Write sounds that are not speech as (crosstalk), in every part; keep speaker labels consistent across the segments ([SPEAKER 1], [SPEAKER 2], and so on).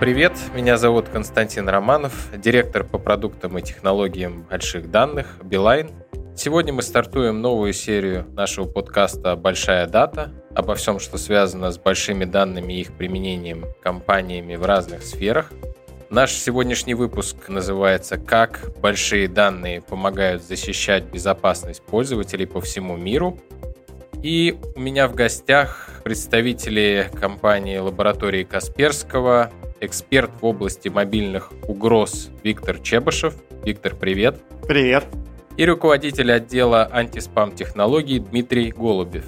[SPEAKER 1] Привет, меня зовут Константин Романов, директор по продуктам и технологиям больших данных Билайн. Сегодня мы стартуем новую серию нашего подкаста «Большая дата», обо всем, что связано с большими данными и их применением компаниями в разных сферах. Наш сегодняшний выпуск называется «Как большие данные помогают защищать безопасность пользователей по всему миру». И у меня в гостях представители компании лаборатории Касперского, эксперт в области мобильных угроз Виктор Чебышев. Виктор, привет.
[SPEAKER 2] Привет.
[SPEAKER 1] И руководитель отдела антиспам-технологий Дмитрий Голубев.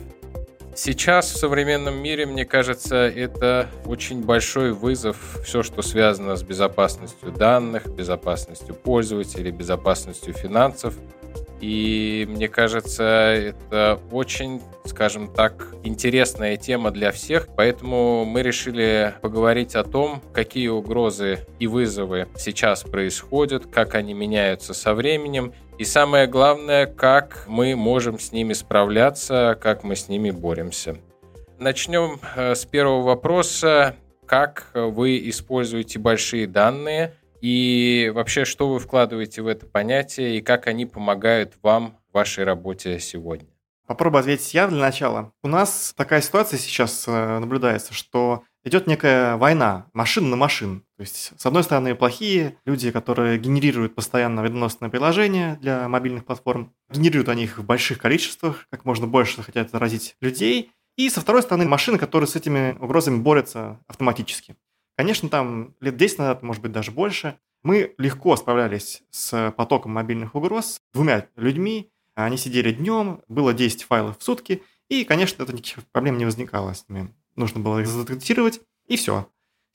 [SPEAKER 1] Сейчас в современном мире, мне кажется, это очень большой вызов, все, что связано с безопасностью данных, безопасностью пользователей, безопасностью финансов – и мне кажется, это очень, скажем так, интересная тема для всех. Поэтому мы решили поговорить о том, какие угрозы и вызовы сейчас происходят, как они меняются со временем. И самое главное, как мы можем с ними справляться, как мы с ними боремся. Начнем э, с первого вопроса. Как вы используете большие данные – и вообще, что вы вкладываете в это понятие и как они помогают вам в вашей работе сегодня?
[SPEAKER 2] Попробую ответить я для начала. У нас такая ситуация сейчас э, наблюдается, что идет некая война машин на машин. То есть, с одной стороны, плохие люди, которые генерируют постоянно вредоносные приложения для мобильных платформ, генерируют они их в больших количествах, как можно больше хотят заразить людей. И со второй стороны, машины, которые с этими угрозами борются автоматически. Конечно, там лет 10 назад, может быть, даже больше, мы легко справлялись с потоком мобильных угроз двумя людьми. Они сидели днем, было 10 файлов в сутки, и, конечно, это никаких проблем не возникало с ними. Нужно было их задетектировать, и все.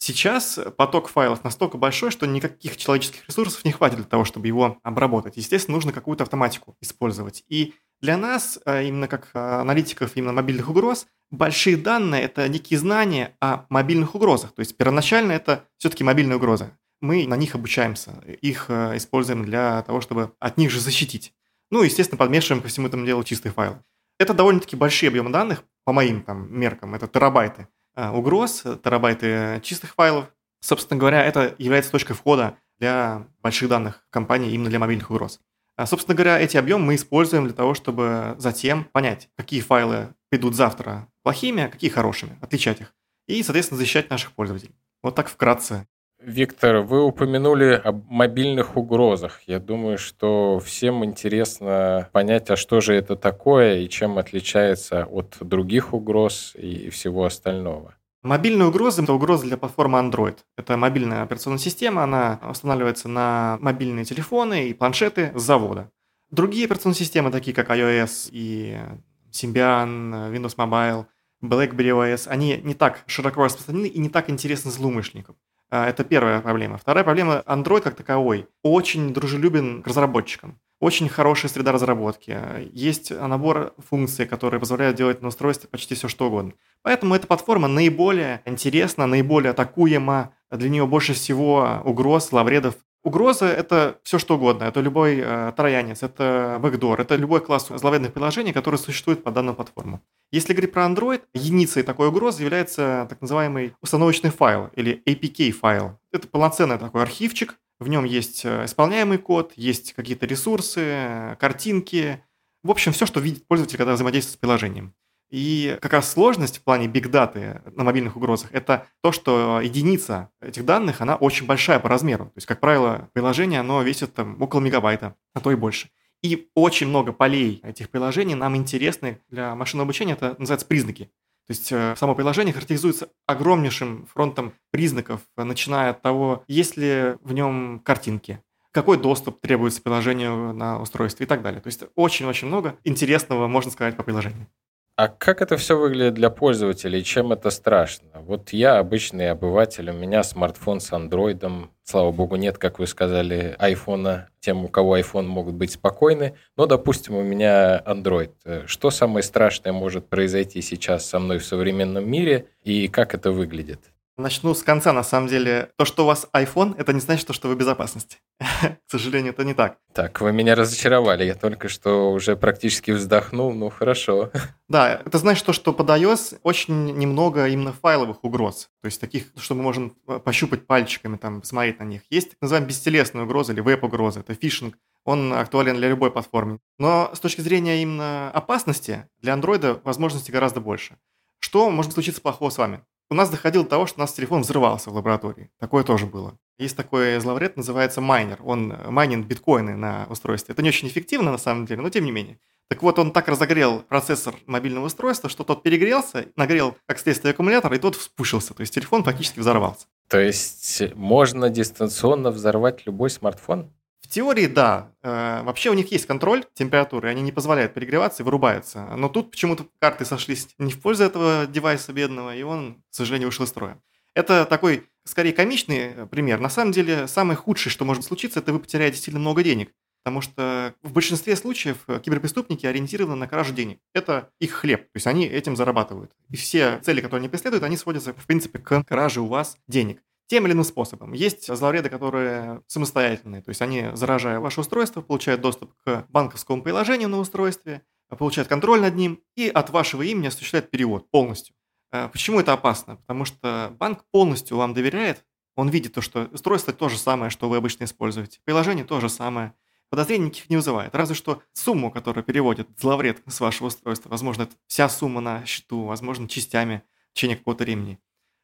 [SPEAKER 2] Сейчас поток файлов настолько большой, что никаких человеческих ресурсов не хватит для того, чтобы его обработать. Естественно, нужно какую-то автоматику использовать. И для нас, э, именно как э, аналитиков именно мобильных угроз, большие данные – это некие знания о мобильных угрозах. То есть первоначально это все-таки мобильная угроза. Мы на них обучаемся, их э, используем для того, чтобы от них же защитить. Ну, естественно, подмешиваем ко всему этому делу чистые файлы. Это довольно-таки большие объемы данных, по моим там меркам, это терабайты угроз, терабайты чистых файлов. Собственно говоря, это является точкой входа для больших данных компаний именно для мобильных угроз. А, собственно говоря, эти объемы мы используем для того, чтобы затем понять, какие файлы придут завтра плохими, а какие хорошими, отличать их. И, соответственно, защищать наших пользователей. Вот так вкратце.
[SPEAKER 1] Виктор, вы упомянули об мобильных угрозах. Я думаю, что всем интересно понять, а что же это такое и чем отличается от других угроз и всего остального.
[SPEAKER 2] Мобильные угрозы – это угроза для платформы Android. Это мобильная операционная система, она устанавливается на мобильные телефоны и планшеты с завода. Другие операционные системы, такие как iOS и Symbian, Windows Mobile, BlackBerry OS, они не так широко распространены и не так интересны злоумышленникам. А, это первая проблема. Вторая проблема – Android как таковой очень дружелюбен к разработчикам. Очень хорошая среда разработки. Есть набор функций, которые позволяют делать на устройстве почти все, что угодно. Поэтому эта платформа наиболее интересна, наиболее атакуема. Для нее больше всего угроз, лавредов. Угроза – это все, что угодно. Это любой э, троянец, это бэкдор, это любой класс зловредных приложений, которые существуют по данной платформе. Если говорить про Android, единицей такой угрозы является так называемый установочный файл или APK-файл. Это полноценный такой архивчик, в нем есть э, исполняемый код, есть какие-то ресурсы, э, картинки. В общем, все, что видит пользователь, когда взаимодействует с приложением. И как раз сложность в плане бигдаты на мобильных угрозах – это то, что единица этих данных, она очень большая по размеру. То есть, как правило, приложение, оно весит там, около мегабайта, а то и больше. И очень много полей этих приложений нам интересны для машинного обучения, это называется признаки. То есть э, само приложение характеризуется огромнейшим фронтом признаков, начиная от того, есть ли в нем картинки, какой доступ требуется приложению на устройстве и так далее. То есть очень-очень много интересного, можно сказать, по приложению.
[SPEAKER 1] А как это все выглядит для пользователей? Чем это страшно? Вот я обычный обыватель, у меня смартфон с андроидом. Слава богу, нет, как вы сказали, айфона. Тем, у кого iPhone, могут быть спокойны. Но, допустим, у меня Android. Что самое страшное может произойти сейчас со мной в современном мире и как это выглядит?
[SPEAKER 2] Начну с конца, на самом деле. То, что у вас iPhone, это не значит, что вы в безопасности. (laughs) К сожалению, это не так.
[SPEAKER 1] Так, вы меня разочаровали. Я только что уже практически вздохнул. Ну, хорошо. (laughs)
[SPEAKER 2] Да, это значит то, что под iOS очень немного именно файловых угроз. То есть таких, что мы можем пощупать пальчиками, там, посмотреть на них. Есть так называемая бестелесная угроза или веб-угроза. Это фишинг. Он актуален для любой платформы. Но с точки зрения именно опасности, для Android возможностей гораздо больше. Что может случиться плохого с вами? У нас доходило до того, что у нас телефон взрывался в лаборатории. Такое тоже было. Есть такой зловред, называется майнер. Он э, майнит биткоины на устройстве. Это не очень эффективно на самом деле, но тем не менее. Так вот, он так разогрел процессор мобильного устройства, что тот перегрелся, нагрел, как следствие, аккумулятор, и тот вспушился. То есть телефон фактически взорвался.
[SPEAKER 1] То есть можно дистанционно взорвать любой смартфон?
[SPEAKER 2] Теории, да. Э, вообще у них есть контроль температуры, они не позволяют перегреваться и вырубаются. Но тут почему-то карты сошлись не в пользу этого девайса бедного, и он, к сожалению, вышел из строя. Это такой, скорее, комичный пример. На самом деле, самое худшее, что может случиться, это вы потеряете сильно много денег. Потому что в большинстве случаев киберпреступники ориентированы на кражу денег. Это их хлеб, то есть они этим зарабатывают. И все цели, которые они преследуют, они сводятся, в принципе, к краже у вас денег тем или иным способом. Есть зловреды, которые самостоятельные, то есть они, заражая ваше устройство, получают доступ к банковскому приложению на устройстве, получают контроль над ним и от вашего имени осуществляют перевод полностью. Э, почему это опасно? Потому что банк полностью вам доверяет, он видит то, что устройство то же самое, что вы обычно используете, приложение то же самое, подозрений никаких не вызывает. Разве что сумму, которую переводит зловред с вашего устройства, возможно, это вся сумма на счету, возможно, частями в течение какого-то времени.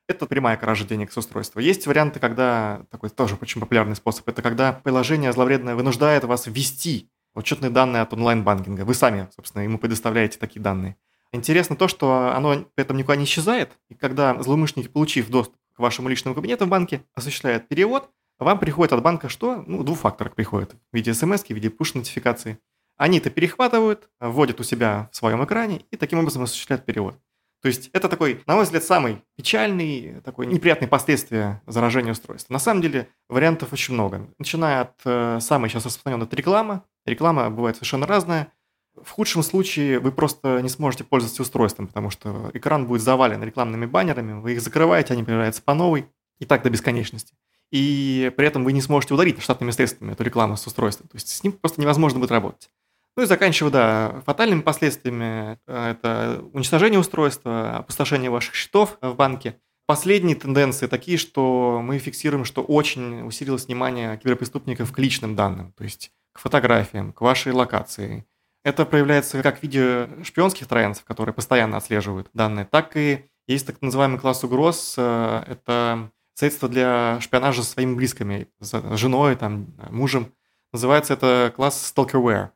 [SPEAKER 2] Это прямая кража денег с устройства. Есть варианты, когда, такой тоже очень популярный способ, это когда приложение зловредное вынуждает вас ввести учетные данные от онлайн-банкинга. Вы сами, собственно, ему предоставляете такие данные. Интересно то, что оно при этом никуда не исчезает, и когда злоумышленники, получив доступ к вашему личному кабинету в банке, осуществляют перевод, вам приходит от банка что? Ну, двухфакторок приходит в виде смс, в виде push-нотификации. Они это перехватывают, вводят у себя в своем экране и таким образом осуществляют перевод. То есть это такой, на мой взгляд, самый печальный, такой неприятный последствия заражения устройства. На самом деле вариантов очень много. Начиная от э, самой сейчас распространенной, это реклама. Реклама бывает совершенно разная. В худшем случае вы просто не сможете пользоваться устройством, потому что экран будет завален рекламными баннерами, вы их закрываете, они появляются по новой, и так до бесконечности. И при этом вы не сможете удалить штатными средствами эту рекламу с устройства. То есть с ним просто невозможно будет работать. Ну и заканчивая, да, фатальными последствиями э, это уничтожение устройства, опустошение ваших счетов в банке. Последние тенденции такие, что мы фиксируем, что очень усилилось внимание киберпреступников к личным данным, то есть к фотографиям, к вашей локации. Это проявляется как в виде шпионских троянцев, которые постоянно отслеживают данные, так и есть так называемый класс угроз. Э, это средства для шпионажа со своими близкими, с женой, там, мужем. Называется это класс stalkerware.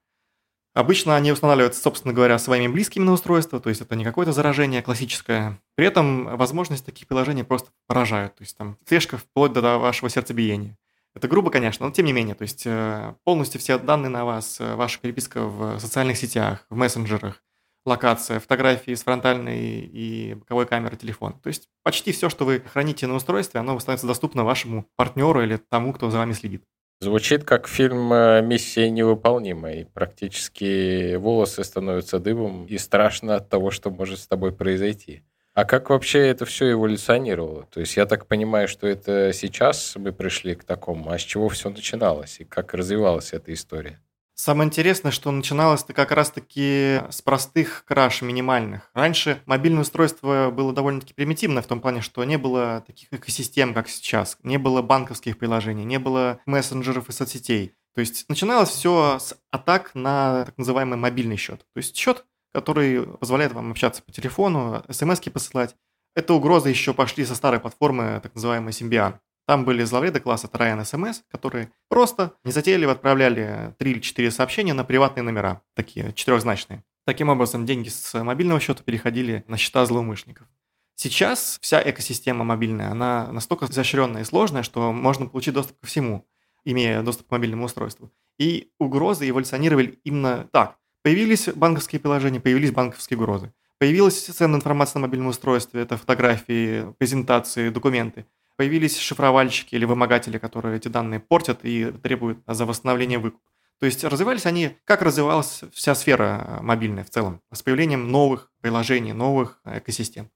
[SPEAKER 2] Обычно они устанавливаются, собственно говоря, своими близкими на устройство, то есть это не какое-то заражение классическое. При этом возможность таких приложений просто поражают, то есть там слежка вплоть до вашего сердцебиения. Это грубо, конечно, но тем не менее, то есть э, полностью все данные на вас, э, ваша переписка в социальных сетях, в мессенджерах, локация, фотографии с фронтальной и боковой камеры телефона. То есть почти все, что вы храните на устройстве, оно становится доступно вашему партнеру или тому, кто за вами следит.
[SPEAKER 1] Звучит как фильм э, «Миссия невыполнимая». Практически волосы становятся дыбом, и страшно от того, что может с тобой произойти. А как вообще это все эволюционировало? То есть я так понимаю, что это сейчас мы пришли к такому, а с чего все начиналось и как развивалась эта история?
[SPEAKER 2] Самое интересное, что начиналось-то как раз-таки с простых краш минимальных. Раньше мобильное устройство было довольно-таки примитивное в том плане, что не было таких экосистем, как сейчас. Не было банковских приложений, не было мессенджеров и соцсетей. То есть начиналось все с атак на так называемый мобильный счет. То есть счет, который позволяет вам общаться по телефону, смс посылать. Это угрозы еще пошли со старой платформы, так называемой Symbian. Там были зловреды класса Tarayan SMS, которые просто незатейливо отправляли 3 или 4 сообщения на приватные номера, такие четырехзначные. Таким образом, деньги с мобильного счета переходили на счета злоумышленников. Сейчас вся экосистема мобильная, она настолько изощренная и сложная, что можно получить доступ ко всему, имея доступ к мобильному устройству. И угрозы эволюционировали именно так. Появились банковские приложения, появились банковские угрозы. Появилась ценная информация на мобильном устройстве, это фотографии, презентации, документы появились шифровальщики или вымогатели, которые эти данные портят и требуют за восстановление выкуп. То есть развивались они, как развивалась вся сфера э, мобильная в целом, с появлением новых приложений, новых экосистем.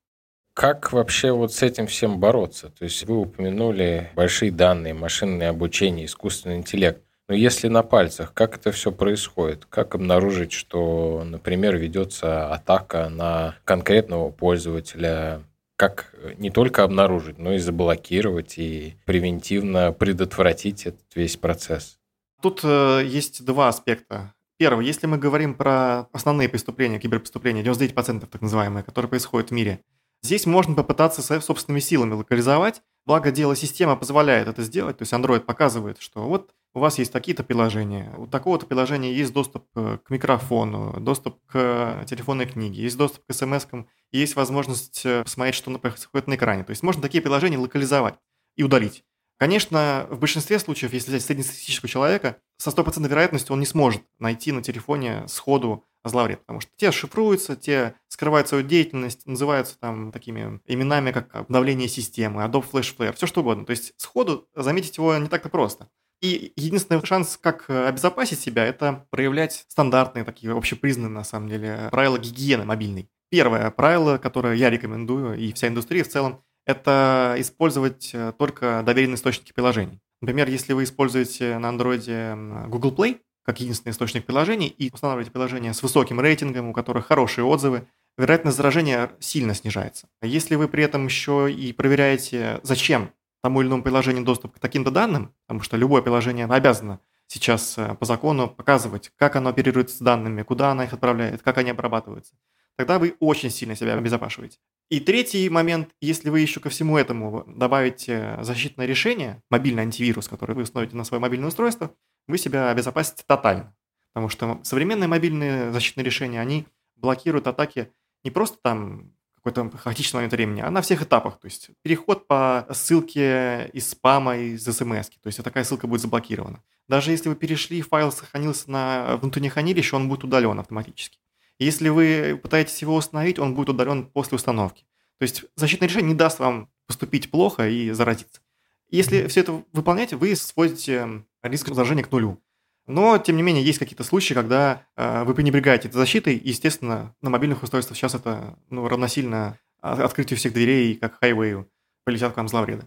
[SPEAKER 1] Как вообще вот с этим всем бороться? То есть вы упомянули большие данные, машинное обучение, искусственный интеллект. Но если на пальцах, как это все происходит? Как обнаружить, что, например, ведется атака на конкретного пользователя? Как не только обнаружить, но и заблокировать и превентивно предотвратить этот весь процесс?
[SPEAKER 2] Тут э, есть два аспекта. Первый, если мы говорим про основные преступления, киберпреступления, 99% так называемые, которые происходят в мире, здесь можно попытаться собственными силами локализовать, благо дело система позволяет это сделать, то есть Android показывает, что вот у вас есть такие-то приложения, у такого-то приложения есть доступ э, к микрофону, доступ к телефонной книге, есть доступ к смс-кам, есть возможность э, посмотреть, что происходит на экране. То есть можно такие приложения локализовать и удалить. Конечно, в большинстве случаев, если взять среднестатистического человека, со стопроцентной вероятностью он не сможет найти на телефоне сходу зловред, потому что те шифруются, те скрывают свою деятельность, называются там такими именами, как обновление системы, Adobe Flash Flare, все что угодно. То есть сходу заметить его не так-то просто. И единственный шанс, как э, обезопасить себя, это проявлять стандартные, такие общепризнанные, на самом деле, правила гигиены мобильной. Первое правило, которое я рекомендую, и вся индустрия в целом, это использовать э, только доверенные источники приложений. Например, если вы используете на Android Google Play как единственный источник приложений и устанавливаете приложения с высоким рейтингом, у которых хорошие отзывы, вероятность заражения сильно снижается. Если вы при этом еще и проверяете, зачем тому или иному приложению доступ к таким-то данным, потому что любое приложение обязано сейчас э, по закону показывать, как оно оперирует с данными, куда оно их отправляет, как они обрабатываются, тогда вы очень сильно себя обезопашиваете. И третий момент, если вы еще ко всему этому добавите защитное решение, мобильный антивирус, который вы установите на свое мобильное устройство, вы себя обезопасите тотально. Потому что современные мобильные защитные решения, они блокируют атаки не просто там какой-то хаотичный момент времени, а на всех этапах. То есть переход по ссылке из спама, из смс. То есть такая ссылка будет заблокирована. Даже если вы перешли, файл сохранился на внутреннее хранилище, он будет удален автоматически. Если вы пытаетесь его установить, он будет удален после установки. То есть защитное решение не даст вам поступить плохо и заразиться. Если все это выполняете, вы сводите риск заражения к нулю. Но, тем не менее, есть какие-то случаи, когда э, вы пренебрегаете этой защитой, и, естественно, на мобильных устройствах сейчас это ну, равносильно открытию всех дверей, как хайвею, полетят к вам зловреды.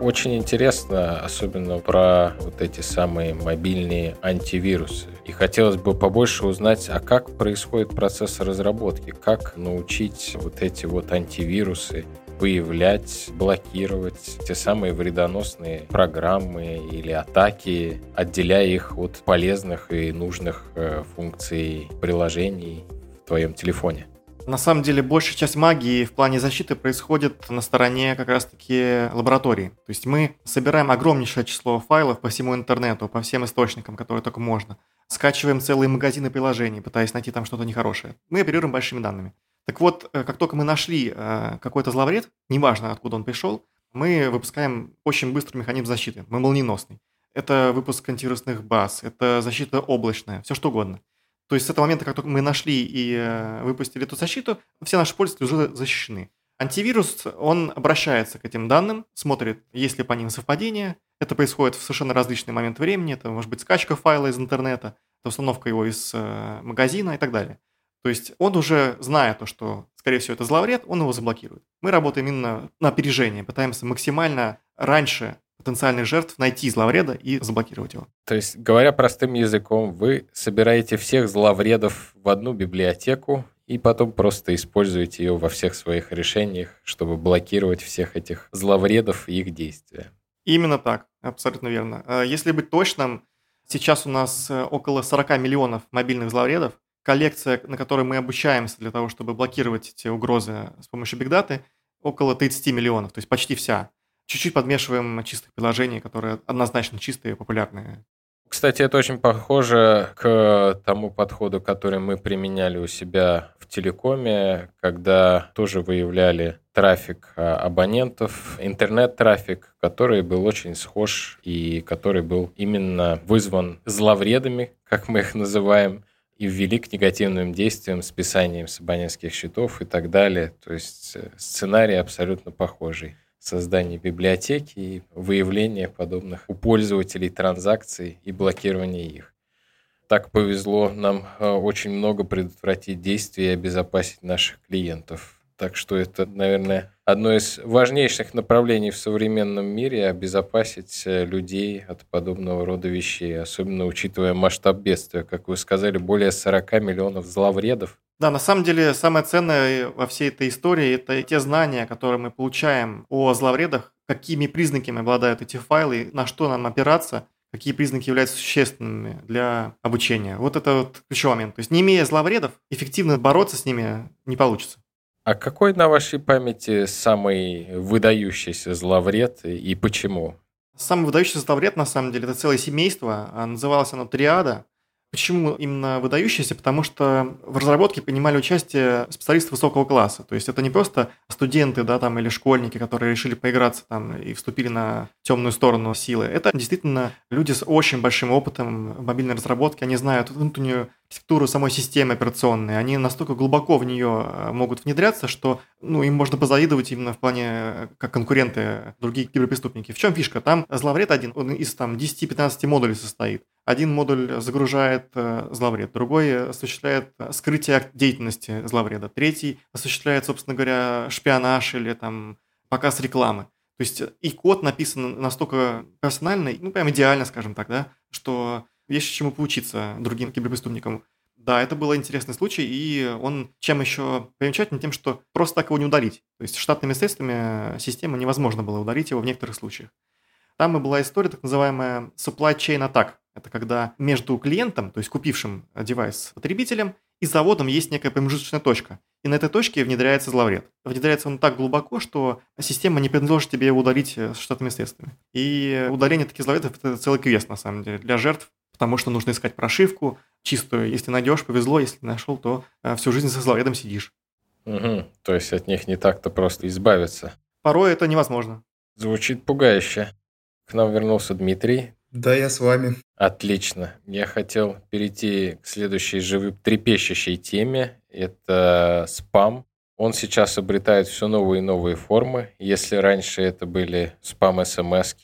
[SPEAKER 1] Очень интересно, особенно про вот эти самые мобильные антивирусы. И хотелось бы побольше узнать, а как происходит процесс разработки, как научить вот эти вот антивирусы выявлять, блокировать те самые вредоносные программы или атаки, отделяя их от полезных и нужных э, функций приложений в твоем телефоне.
[SPEAKER 2] На самом деле, большая часть магии в плане защиты происходит на стороне как раз-таки лаборатории. То есть мы собираем огромнейшее число файлов по всему интернету, по всем источникам, которые только можно. Скачиваем целые магазины приложений, пытаясь найти там что-то нехорошее. Мы оперируем большими данными. Так вот, э, как только мы нашли э, какой-то зловред, неважно откуда он пришел, мы выпускаем очень быстрый механизм защиты. Мы молниеносный. Это выпуск антивирусных баз, это защита облачная, все что угодно. То есть с этого момента, как только мы нашли и э, выпустили эту защиту, все наши пользователи уже защищены. Антивирус, он обращается к этим данным, смотрит, есть ли по ним совпадения. Это происходит в совершенно различный момент времени. Это может быть скачка файла из интернета, это установка его из магазина и так далее. То есть он уже, зная то, что, скорее всего, это зловред, он его заблокирует. Мы работаем именно на опережение, пытаемся максимально раньше потенциальных жертв найти зловреда и заблокировать его.
[SPEAKER 1] То есть, говоря простым языком, вы собираете всех зловредов в одну библиотеку и потом просто используете ее во всех своих решениях, чтобы блокировать всех этих зловредов и их действия.
[SPEAKER 2] Именно так, абсолютно верно. А если быть точным, сейчас у нас э, около 40 миллионов мобильных зловредов, коллекция, на которой мы обучаемся для того, чтобы блокировать эти угрозы с помощью бигдаты, около 30 миллионов, то есть почти вся. Чуть-чуть подмешиваем чистых приложений, которые однозначно чистые и популярные.
[SPEAKER 1] Кстати, это очень похоже к тому подходу, который мы применяли у себя в телекоме, когда тоже выявляли трафик а, абонентов, интернет-трафик, который был очень схож и который был именно вызван зловредами, как мы их называем, и ввели к негативным действиям, списанием с абонентских счетов и так далее. То есть э, сценарий абсолютно похожий. Создание библиотеки и выявление подобных у пользователей транзакций и блокирование их. так повезло нам э, очень много предотвратить действий и обезопасить наших клиентов. Так что это, наверное, одно из важнейших направлений в современном мире – обезопасить э, людей от подобного рода вещей, особенно учитывая масштаб бедствия. Как вы сказали, более 40 миллионов зловредов.
[SPEAKER 2] Да, на самом деле самое ценное во всей этой истории – это те знания, которые мы получаем о зловредах, какими признаками обладают эти файлы, на что нам опираться, какие признаки являются существенными для обучения. Вот это вот ключевой момент. То есть не имея зловредов, эффективно бороться с ними не получится.
[SPEAKER 1] А какой на вашей памяти самый выдающийся зловред и почему?
[SPEAKER 2] Самый выдающийся зловред, на самом деле, это целое семейство. А называлось оно Триада. Почему именно выдающиеся? Потому что в разработке принимали участие специалисты высокого класса. То есть это не просто студенты, да, там, или школьники, которые решили поиграться там и вступили на темную сторону силы. Это действительно люди с очень большим опытом мобильной разработки. Они знают внутреннюю архитектуру самой системы операционной, они настолько глубоко в нее э, могут внедряться, что ну, им можно позавидовать именно в плане э, как конкуренты, другие киберпреступники. В чем фишка? Там зловред один, он из там 10-15 модулей состоит. Один модуль загружает э, зловред, другой осуществляет скрытие деятельности зловреда, третий осуществляет, собственно говоря, шпионаж или там показ рекламы. То есть и код написан настолько профессионально, ну прям идеально, скажем так, да, что есть чему поучиться другим киберпреступникам. Да, это был интересный случай, и он чем еще примечательный? Тем, что просто так его не удалить. То есть штатными средствами системы невозможно было удалить его в некоторых случаях. Там и была история, так называемая supply chain attack. Это когда между клиентом, то есть купившим девайс потребителем, и заводом есть некая промежуточная точка. И на этой точке внедряется зловред. Внедряется он так глубоко, что система не предложит тебе его удалить с штатными средствами. И удаление таких зловредов – это целый квест, на самом деле, для жертв, потому что нужно искать прошивку чистую. Если найдешь, повезло, если нашел, то э, всю жизнь со зловредом сидишь.
[SPEAKER 1] Угу. То есть от них не так-то просто избавиться.
[SPEAKER 2] Порой это невозможно.
[SPEAKER 1] Звучит пугающе. К нам вернулся Дмитрий.
[SPEAKER 3] Да, я с вами.
[SPEAKER 1] Отлично. Я хотел перейти к следующей животрепещущей теме. Это спам. Он сейчас обретает все новые и новые формы. Если раньше это были спам-смс,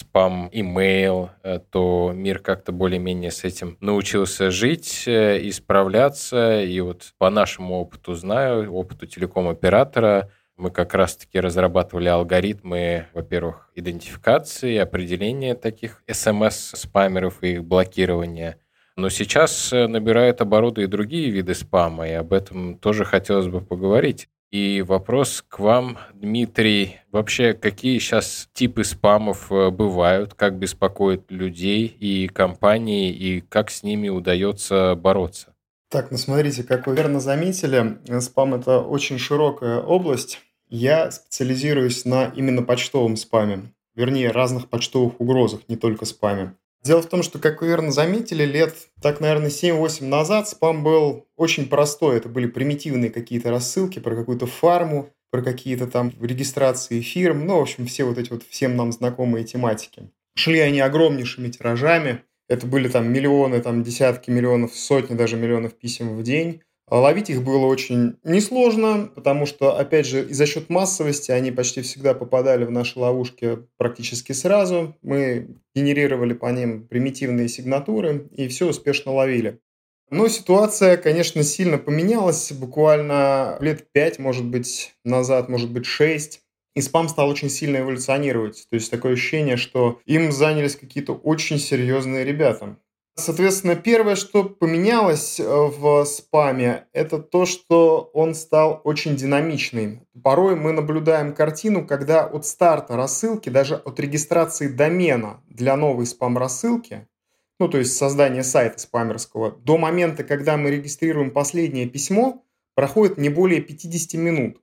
[SPEAKER 1] спам имейл, э, то мир как-то более-менее с этим научился жить э, и справляться. И вот по нашему опыту знаю, опыту телеком-оператора, мы как раз-таки разрабатывали алгоритмы, во-первых, идентификации, определения таких смс-спамеров и их блокирования. Но сейчас э, набирают обороты и другие виды спама, и об этом тоже хотелось бы поговорить. И вопрос к вам, Дмитрий. Вообще, какие сейчас типы спамов э, бывают, как беспокоят людей и компании, и как с ними удается бороться?
[SPEAKER 3] Так, ну смотрите, как вы верно заметили, спам – это очень широкая область. Я специализируюсь на именно почтовом спаме, вернее, разных почтовых угрозах, не только спаме. Дело в том, что, как вы верно заметили, лет так, наверное, 7-8 назад спам был очень простой. Это были примитивные какие-то рассылки про какую-то фарму, про какие-то там регистрации фирм, ну, в общем, все вот эти вот всем нам знакомые тематики. Шли они огромнейшими тиражами, это были там миллионы, там десятки миллионов, сотни даже миллионов писем в день. А ловить их было очень несложно, потому что, опять же, и за счет массовости они почти всегда попадали в наши ловушки практически сразу. Мы генерировали по ним примитивные сигнатуры и все успешно ловили. Но ситуация, конечно, сильно поменялась. Буквально лет пять, может быть, назад, может быть, шесть. И спам стал очень сильно эволюционировать. То есть такое ощущение, что им занялись какие-то очень серьезные ребята. Соответственно, первое, что поменялось э, в спаме, это то, что он стал очень динамичный. Порой мы наблюдаем картину, когда от старта рассылки, даже от регистрации домена для новой спам-рассылки, ну то есть создания сайта спамерского, до момента, когда мы регистрируем последнее письмо, проходит не более 50 минут.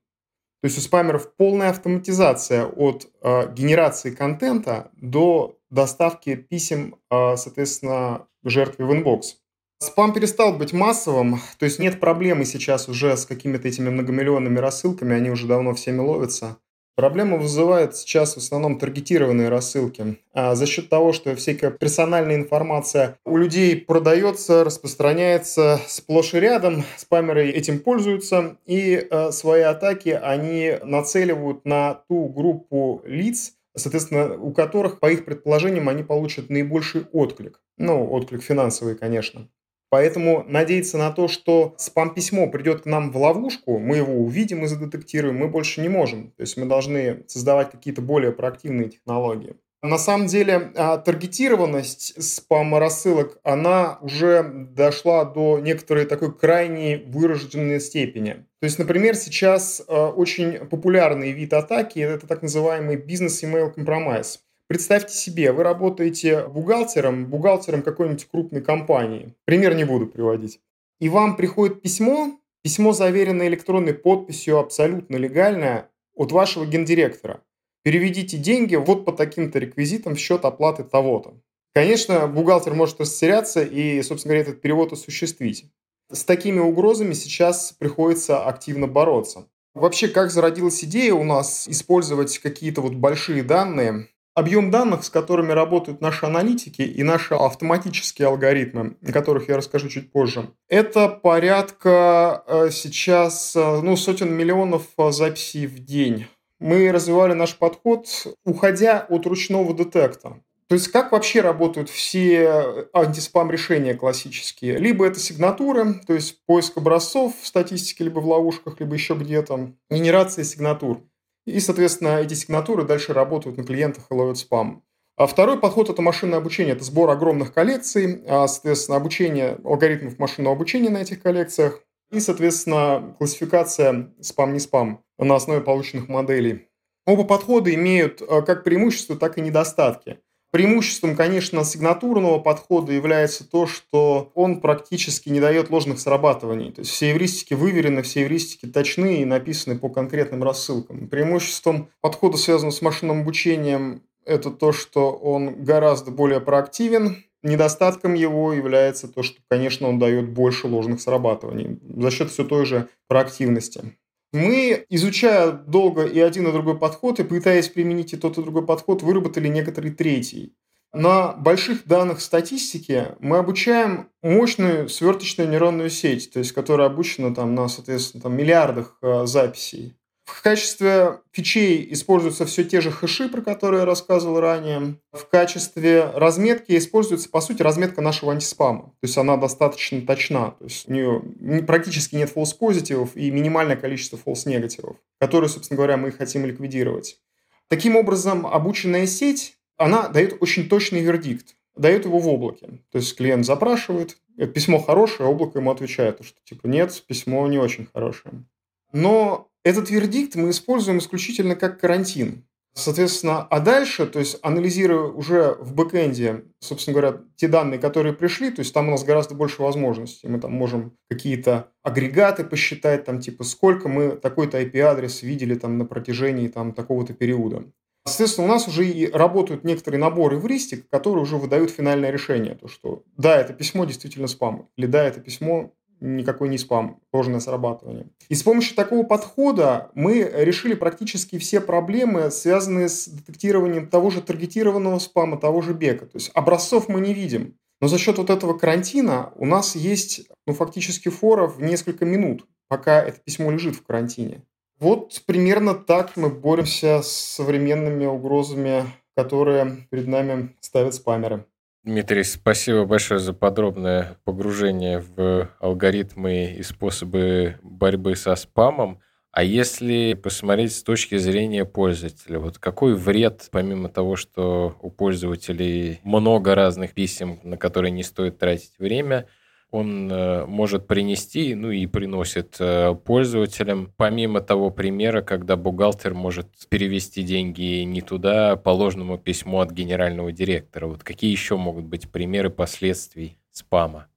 [SPEAKER 3] То есть у спамеров полная автоматизация от э, генерации контента до доставки писем, э, соответственно, жертве в inbox. Спам перестал быть массовым, то есть нет проблемы сейчас уже с какими-то этими многомиллионными рассылками, они уже давно всеми ловятся. Проблему вызывают сейчас в основном таргетированные рассылки. А за счет того, что всякая персональная информация у людей продается, распространяется сплошь и рядом, спамеры этим пользуются, и э, свои атаки они нацеливают на ту группу лиц, соответственно, у которых, по их предположениям, они получат наибольший отклик. Ну, отклик финансовый, конечно. Поэтому надеяться на то, что спам-письмо придет к нам в ловушку, мы его увидим и задетектируем, мы больше не можем. То есть мы должны создавать какие-то более проактивные технологии. На самом деле а, таргетированность спам-рассылок, она уже дошла до некоторой такой крайней выраженной степени. То есть, например, сейчас а, очень популярный вид атаки – это так называемый бизнес-email компромисс. Представьте себе, вы работаете бухгалтером, бухгалтером какой-нибудь крупной компании. Пример не буду приводить. И вам приходит письмо, письмо заверенное электронной подписью, абсолютно легальное, от вашего гендиректора переведите деньги вот по таким-то реквизитам в счет оплаты того-то. Конечно, бухгалтер может растеряться и, собственно говоря, этот перевод осуществить. С такими угрозами сейчас приходится активно бороться. Вообще, как зародилась идея у нас использовать какие-то вот большие данные, объем данных, с которыми работают наши аналитики и наши автоматические алгоритмы, о которых я расскажу чуть позже, это порядка э, сейчас э, ну, сотен миллионов э, записей в день мы развивали наш подход, уходя от ручного детекта. То есть как вообще работают все антиспам-решения классические? Либо это сигнатуры, то есть поиск образцов в статистике, либо в ловушках, либо еще где-то, генерация сигнатур. И, соответственно, эти сигнатуры дальше работают на клиентах и ловят спам. А второй подход – это машинное обучение. Это сбор огромных коллекций, а, соответственно, обучение алгоритмов машинного обучения на этих коллекциях. И, соответственно, классификация спам-не спам на основе полученных моделей. Оба подхода имеют э, как преимущества, так и недостатки. Преимуществом, конечно, сигнатурного подхода является то, что он практически не дает ложных срабатываний. То есть все эвристики выверены, все эвристики точны и написаны по конкретным рассылкам. Преимуществом подхода, связанного с машинным обучением, это то, что он гораздо более проактивен, Недостатком его является то, что, конечно, он дает больше ложных срабатываний за счет все той же проактивности. Мы, изучая долго и один и другой подход, и пытаясь применить и тот и другой подход, выработали некоторый третий. На больших данных статистики мы обучаем мощную сверточную нейронную сеть, то есть которая обучена там, на, соответственно, там, миллиардах э, записей. В качестве фичей используются все те же хэши, про которые я рассказывал ранее. В качестве разметки используется, по сути, разметка нашего антиспама. То есть она достаточно точна. То есть у нее практически нет false позитивов и минимальное количество false негативов, которые, собственно говоря, мы хотим ликвидировать. Таким образом, обученная сеть, она дает очень точный вердикт дает его в облаке. То есть клиент запрашивает, письмо хорошее, облако ему отвечает, что типа нет, письмо не очень хорошее. Но этот вердикт мы используем исключительно как карантин. Соответственно, а дальше, то есть анализируя уже в бэкэнде, собственно говоря, те данные, которые пришли, то есть там у нас гораздо больше возможностей. Мы там можем какие-то агрегаты посчитать, там типа сколько мы такой-то IP-адрес видели там на протяжении там такого-то периода. Соответственно, у нас уже и работают некоторые наборы эвристик, которые уже выдают финальное решение. То, что да, это письмо действительно спам, или да, это письмо никакой не спам, ложное срабатывание. И с помощью такого подхода мы решили практически все проблемы, связанные с детектированием того же таргетированного спама, того же бека. То есть образцов мы не видим. Но за счет вот этого карантина у нас есть ну, фактически фора в несколько минут, пока это письмо лежит в карантине. Вот примерно так мы боремся с современными угрозами, которые перед нами ставят спамеры.
[SPEAKER 1] Дмитрий, спасибо большое за подробное погружение в алгоритмы и способы борьбы со спамом. А если посмотреть с точки зрения пользователя, вот какой вред, помимо того, что у пользователей много разных писем, на которые не стоит тратить время, он э, может принести, ну и приносит э, пользователям, помимо того примера, когда бухгалтер может перевести деньги не туда, по ложному письму от генерального директора. Вот какие еще могут быть примеры последствий спама?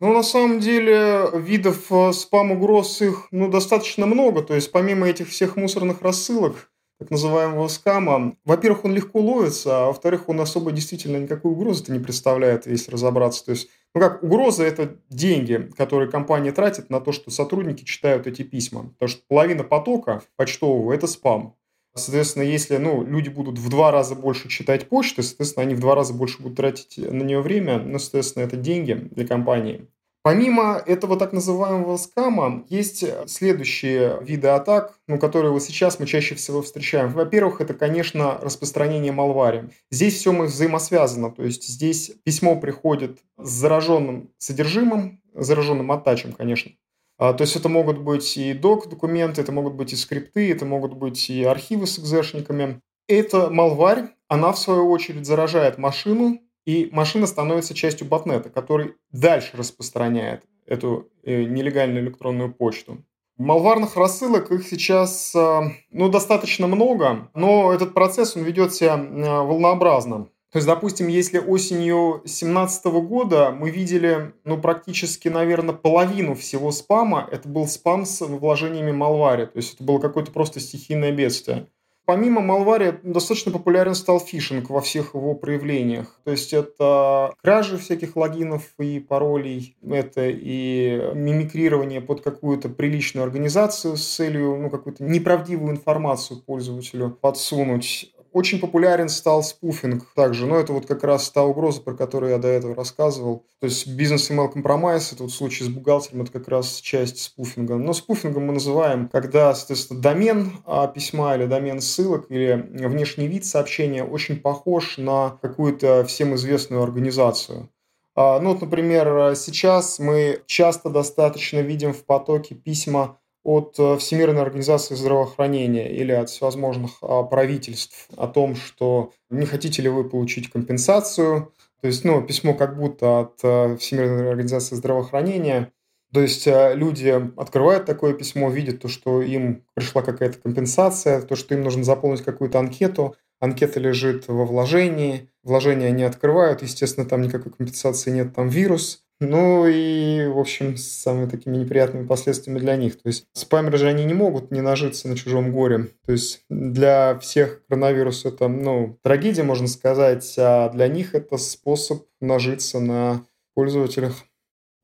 [SPEAKER 3] Ну, на самом деле, видов э, спам-угроз их ну, достаточно много. То есть, помимо этих всех мусорных рассылок, так называемого скама, во-первых, он легко ловится, а во-вторых, он особо действительно никакой угрозы-то не представляет, если разобраться. То есть ну как, угроза – это деньги, которые компания тратит на то, что сотрудники читают эти письма. Потому что половина потока почтового – это спам. Соответственно, если ну, люди будут в два раза больше читать почту, соответственно, они в два раза больше будут тратить на нее время, ну, соответственно, это деньги для компании. Помимо этого так называемого скама, есть следующие виды атак, ну, которые вот сейчас мы чаще всего встречаем. Во-первых, это, конечно, распространение малвари. Здесь все мы взаимосвязано, то есть здесь письмо приходит с зараженным содержимым, зараженным оттачем, конечно. А, то есть это могут быть и док-документы, это могут быть и скрипты, это могут быть и архивы с экзешниками. Эта малварь, она в свою очередь заражает машину, и машина становится частью ботнета, который дальше распространяет эту э, нелегальную электронную почту. Малварных рассылок их сейчас э, ну, достаточно много, но этот процесс он ведет себя э, волнообразно. То есть, допустим, если осенью 2017 года мы видели ну, практически, наверное, половину всего спама, это был спам с вложениями Малвари. То есть это было какое-то просто стихийное бедствие. Помимо Малвари достаточно популярен стал фишинг во всех его проявлениях. То есть это кражи всяких логинов и паролей, это и мимикрирование под какую-то приличную организацию с целью ну, какую-то неправдивую информацию пользователю подсунуть. Очень популярен стал спуфинг также, но это вот как раз та угроза, про которую я до этого рассказывал. То есть бизнес email compromise, это вот случай с бухгалтером, это как раз часть спуфинга. Но спуфингом мы называем, когда, соответственно, домен а, письма или домен ссылок или внешний вид сообщения очень похож на какую-то всем известную организацию. А, ну вот, например, сейчас мы часто достаточно видим в потоке письма от э, Всемирной организации здравоохранения или от всевозможных а, правительств о том, что не хотите ли вы получить компенсацию. То есть, ну, письмо как будто от э, Всемирной организации здравоохранения. То есть э, люди открывают такое письмо, видят то, что им пришла какая-то компенсация, то, что им нужно заполнить какую-то анкету. Анкета лежит во вложении, вложения они открывают, естественно, там никакой компенсации нет, там вирус. Ну и, в общем, с самыми такими неприятными последствиями для них. То есть спамеры же они не могут не нажиться на чужом горе. То есть для всех коронавирус это, ну, трагедия, можно сказать, а для них это способ нажиться на пользователях.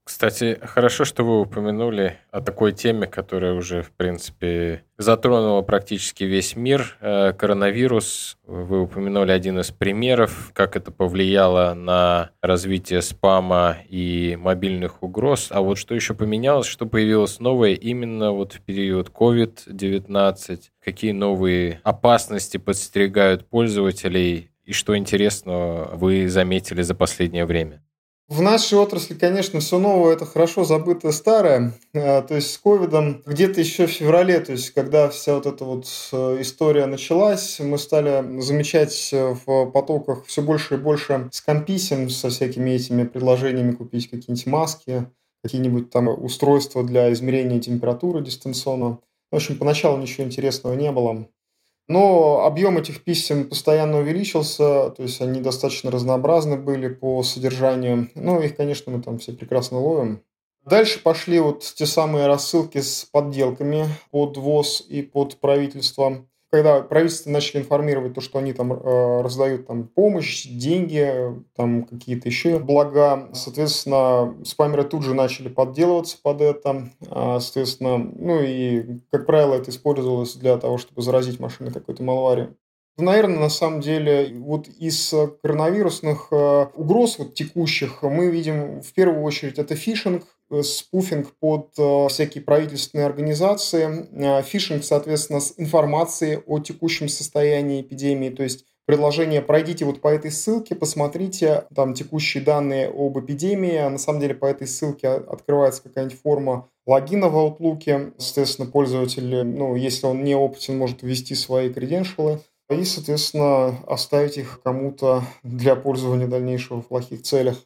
[SPEAKER 1] Кстати, хорошо, что вы упомянули о такой теме, которая уже, в принципе, затронула практически весь мир. Э, коронавирус, вы упомянули один из примеров, как это повлияло на развитие спама и мобильных угроз. А вот что еще поменялось, что появилось новое именно вот в период COVID-19? Какие новые опасности подстерегают пользователей и что интересного вы заметили за последнее время?
[SPEAKER 3] В нашей отрасли, конечно, все новое – это хорошо забытое старое. А, то есть с ковидом где-то еще в феврале, то есть когда вся вот эта вот э, история началась, мы стали замечать в потоках все больше и больше скамписем со всякими этими предложениями купить какие-нибудь маски, какие-нибудь там устройства для измерения температуры дистанционно. В общем, поначалу ничего интересного не было. Но объем этих писем постоянно увеличился, то есть они достаточно разнообразны были по содержанию. Ну, их, конечно, мы там все прекрасно ловим. Дальше пошли вот те самые рассылки с подделками под ВОЗ и под правительство когда правительство начали информировать то, что они там э, раздают там помощь, деньги, там какие-то еще блага, соответственно, спамеры тут же начали подделываться под это, а, соответственно, ну и, как правило, это использовалось для того, чтобы заразить машины какой-то малварией. Наверное, на самом деле, вот из коронавирусных э, угроз вот текущих мы видим в первую очередь это фишинг, Э, спуфинг под э, всякие правительственные организации, фишинг, соответственно, с информацией о текущем состоянии эпидемии, то есть предложение «пройдите вот по этой ссылке, посмотрите там текущие данные об эпидемии». А на самом деле по этой ссылке открывается какая-нибудь форма логина в Outlook. Соответственно, пользователь, ну, если он не опытен, может ввести свои креденшалы и, соответственно, оставить их кому-то для пользования дальнейшего в плохих целях.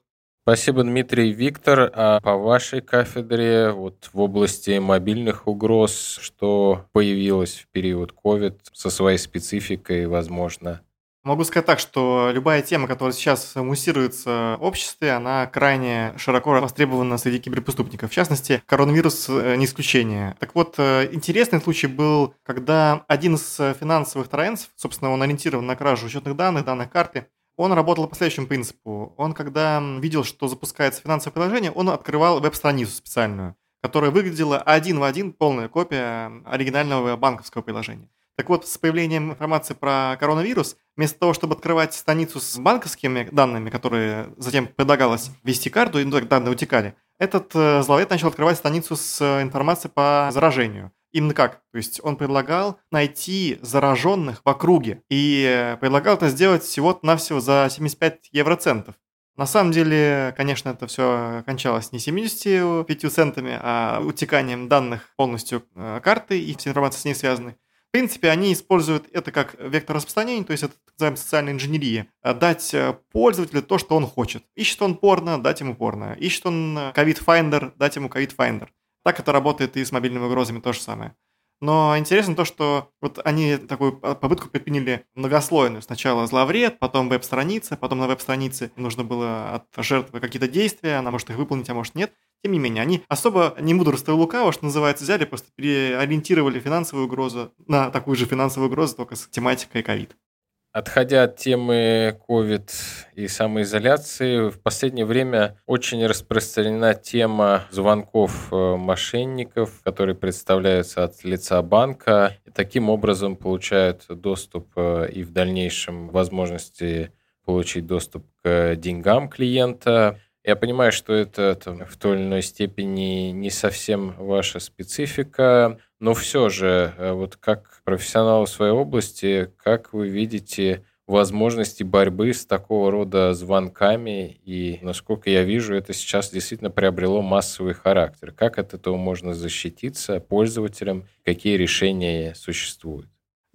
[SPEAKER 1] Спасибо, Дмитрий. Виктор, а по вашей кафедре вот в области мобильных угроз, что появилось в период COVID со своей спецификой, возможно?
[SPEAKER 2] Могу сказать так, что любая тема, которая сейчас муссируется в обществе, она крайне широко востребована среди киберпреступников. В частности, коронавирус э, не исключение. Так вот, э, интересный случай был, когда один из финансовых троенцев, собственно, он ориентирован на кражу учетных данных, данных карты, он работал по следующему принципу. Он, когда видел, что запускается финансовое приложение, он открывал веб-страницу специальную, которая выглядела один в один полная копия оригинального банковского приложения. Так вот, с появлением информации про коронавирус, вместо того, чтобы открывать страницу с банковскими данными, которые затем предлагалось ввести карту, и данные утекали, Этот э, зловред начал открывать страницу с э, информацией по заражению. Именно как? То есть он предлагал найти зараженных в округе. И э, предлагал это сделать всего-навсего за 75 евроцентов. На самом деле, конечно, это все кончалось не 75 центами, а утеканием данных полностью карты и всей информации с ней связанной. В принципе, они используют это как вектор распространения, то есть это так называемая социальная инженерия. Э, дать пользователю то, что он хочет. Ищет он порно, дать ему порно. Ищет он COVID Finder, дать ему Finder. Так это работает и с мобильными угрозами то же самое. Но интересно то, что вот они такую попытку предприняли многослойную. Сначала зловред, потом веб-страница, потом на веб-странице нужно было от жертвы какие-то действия, она может их выполнить, а может нет. Тем не менее, они особо не мудрство и лукаво, что называется, взяли, просто переориентировали финансовую угрозу на такую же финансовую угрозу, только с тематикой ковид.
[SPEAKER 1] Отходя от темы COVID и самоизоляции, в последнее время очень распространена тема звонков э, мошенников, которые представляются от лица банка и таким образом получают доступ э, и в дальнейшем возможности получить доступ к деньгам клиента. Я понимаю, что это там, в той или иной степени не совсем ваша специфика, но все же, э, вот как профессионал в своей области, как вы видите возможности борьбы с такого рода звонками, и, насколько я вижу, это сейчас действительно приобрело массовый характер. Как от этого можно защититься пользователям, какие решения существуют?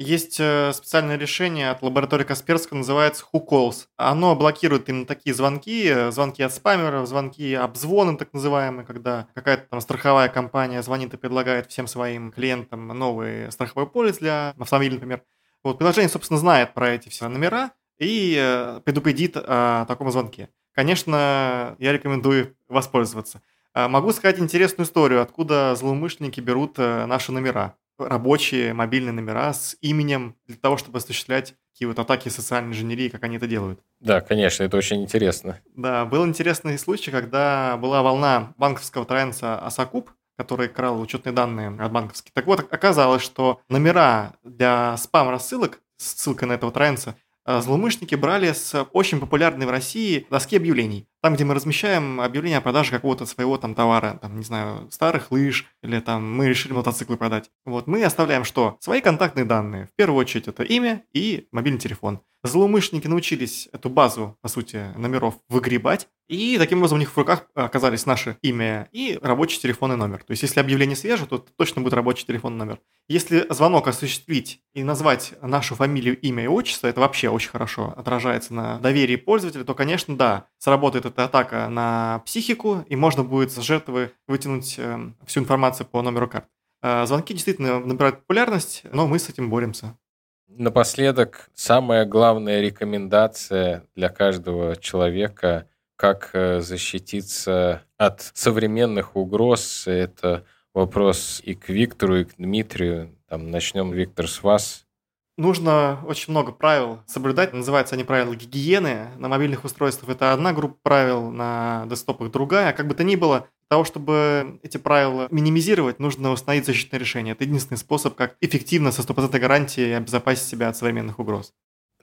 [SPEAKER 2] Есть э, специальное решение от лаборатории Касперского, называется WhoCalls. Оно блокирует именно такие звонки, э, звонки от спамеров, звонки обзвоны так называемые, когда какая-то там страховая компания звонит и предлагает всем своим клиентам новый страховой полис для автомобиля, например. Вот приложение, собственно, знает про эти все номера и э, предупредит о таком звонке. Конечно, я рекомендую воспользоваться. Могу сказать интересную историю, откуда злоумышленники берут наши номера рабочие мобильные номера с именем для того, чтобы осуществлять такие вот атаки социальной инженерии, как они это делают.
[SPEAKER 1] Да, конечно, это очень интересно.
[SPEAKER 2] Да, был интересный случай, когда была волна банковского троянца Асакуб, который крал учетные данные от банковских. Так вот, оказалось, что номера для спам-рассылок с ссылкой на этого троянца а, злоумышленники брали с очень популярной в России доски объявлений. Там, где мы размещаем объявление о продаже какого-то своего там товара, там, не знаю, старых лыж, или там мы решили мотоциклы продать. Вот мы оставляем что? Свои контактные данные. В первую очередь это имя и мобильный телефон. Злоумышленники научились эту базу, по сути, номеров выгребать, и таким образом у них в руках оказались наше имя и рабочий телефонный номер. То есть, если объявление свежее, то точно будет рабочий телефонный номер. Если звонок осуществить и назвать нашу фамилию, имя и отчество, это вообще очень хорошо отражается на доверии пользователя, то, конечно, да, сработает эта атака на психику, и можно будет с жертвы вытянуть эм, всю информацию по номеру карт. Э, звонки действительно набирают популярность, но мы с этим боремся.
[SPEAKER 1] Напоследок, самая главная рекомендация для каждого человека, как э, защититься от современных угроз, это вопрос и к Виктору, и к Дмитрию. Там, начнем, Виктор, с вас.
[SPEAKER 2] Нужно очень много правил соблюдать. Называются они правила гигиены. На мобильных устройствах это одна группа правил, на десктопах другая. Как бы то ни было, того, чтобы эти правила минимизировать, нужно установить защитное решение. Это единственный способ, как эффективно со стопроцентной гарантией обезопасить себя от современных угроз.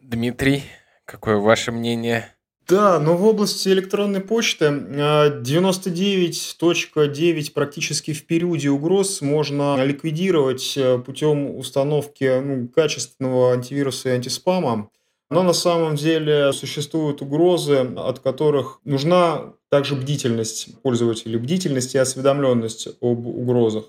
[SPEAKER 1] Дмитрий, какое ваше мнение?
[SPEAKER 3] Да, но в области электронной почты 99.9 а, практически в периоде угроз можно ликвидировать э, путем установки ну, качественного антивируса и антиспама. Но на самом деле существуют угрозы, от которых нужна также бдительность пользователей, бдительность и осведомленность об угрозах.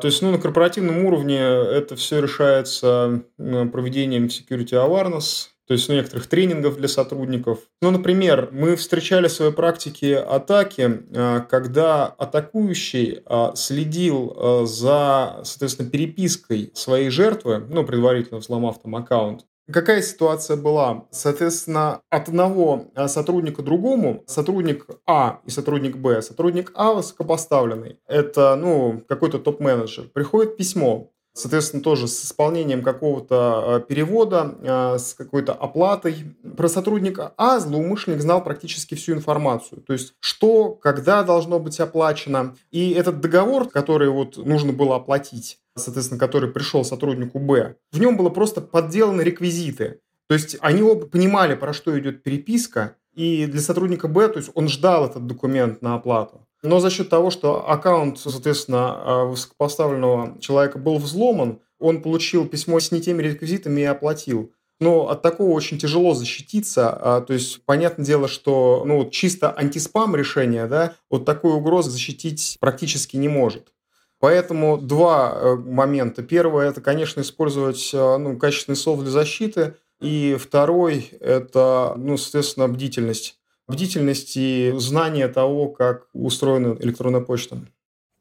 [SPEAKER 3] То есть ну, на корпоративном уровне это все решается проведением security awareness, то есть некоторых тренингов для сотрудников. Ну, например, мы встречали в своей практике атаки, а, когда атакующий а, следил а, за, соответственно, перепиской своей жертвы, ну, предварительно взломав там аккаунт, Какая ситуация была? Соответственно, от одного сотрудника другому, сотрудник А и сотрудник Б, сотрудник А высокопоставленный, это ну, какой-то топ-менеджер, приходит письмо, соответственно, тоже с исполнением какого-то перевода, с какой-то оплатой. Про сотрудника А злоумышленник знал практически всю информацию. То есть, что, когда должно быть оплачено. И этот договор, который вот нужно было оплатить, соответственно, который пришел сотруднику Б, в нем было просто подделаны реквизиты. То есть они оба понимали, про что идет переписка, и для сотрудника Б, то есть он ждал этот документ на оплату. Но за счет того, что аккаунт, соответственно, а, высокопоставленного человека был взломан, он получил письмо с не теми реквизитами и оплатил. Но от такого очень тяжело защититься. А, то есть, понятное дело, что ну, чисто антиспам решение, да, вот такой угрозы защитить практически не может. Поэтому два э, момента. Первое – это, конечно, использовать э, ну, качественный софт для защиты. И второй – это, ну, соответственно, бдительность. Бдительность и знание того, как устроена электронная почта.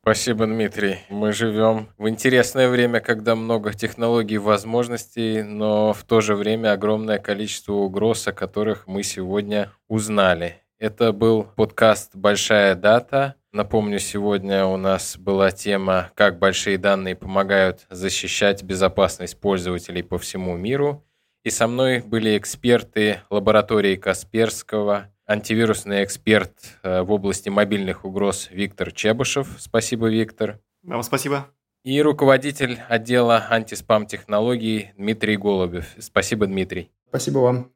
[SPEAKER 1] Спасибо, Дмитрий. Мы живем в интересное время, когда много технологий и возможностей, но в то же время огромное количество угроз, о которых мы сегодня узнали. Это был подкаст «Большая дата». Напомню, сегодня у нас была тема «Как большие данные помогают защищать безопасность пользователей по всему миру». И со мной были эксперты лаборатории Касперского, антивирусный эксперт э, в области мобильных угроз Виктор Чебышев. Спасибо, Виктор.
[SPEAKER 2] Вам спасибо.
[SPEAKER 1] И руководитель отдела антиспам-технологий Дмитрий Голубев. Спасибо, Дмитрий.
[SPEAKER 3] Спасибо вам.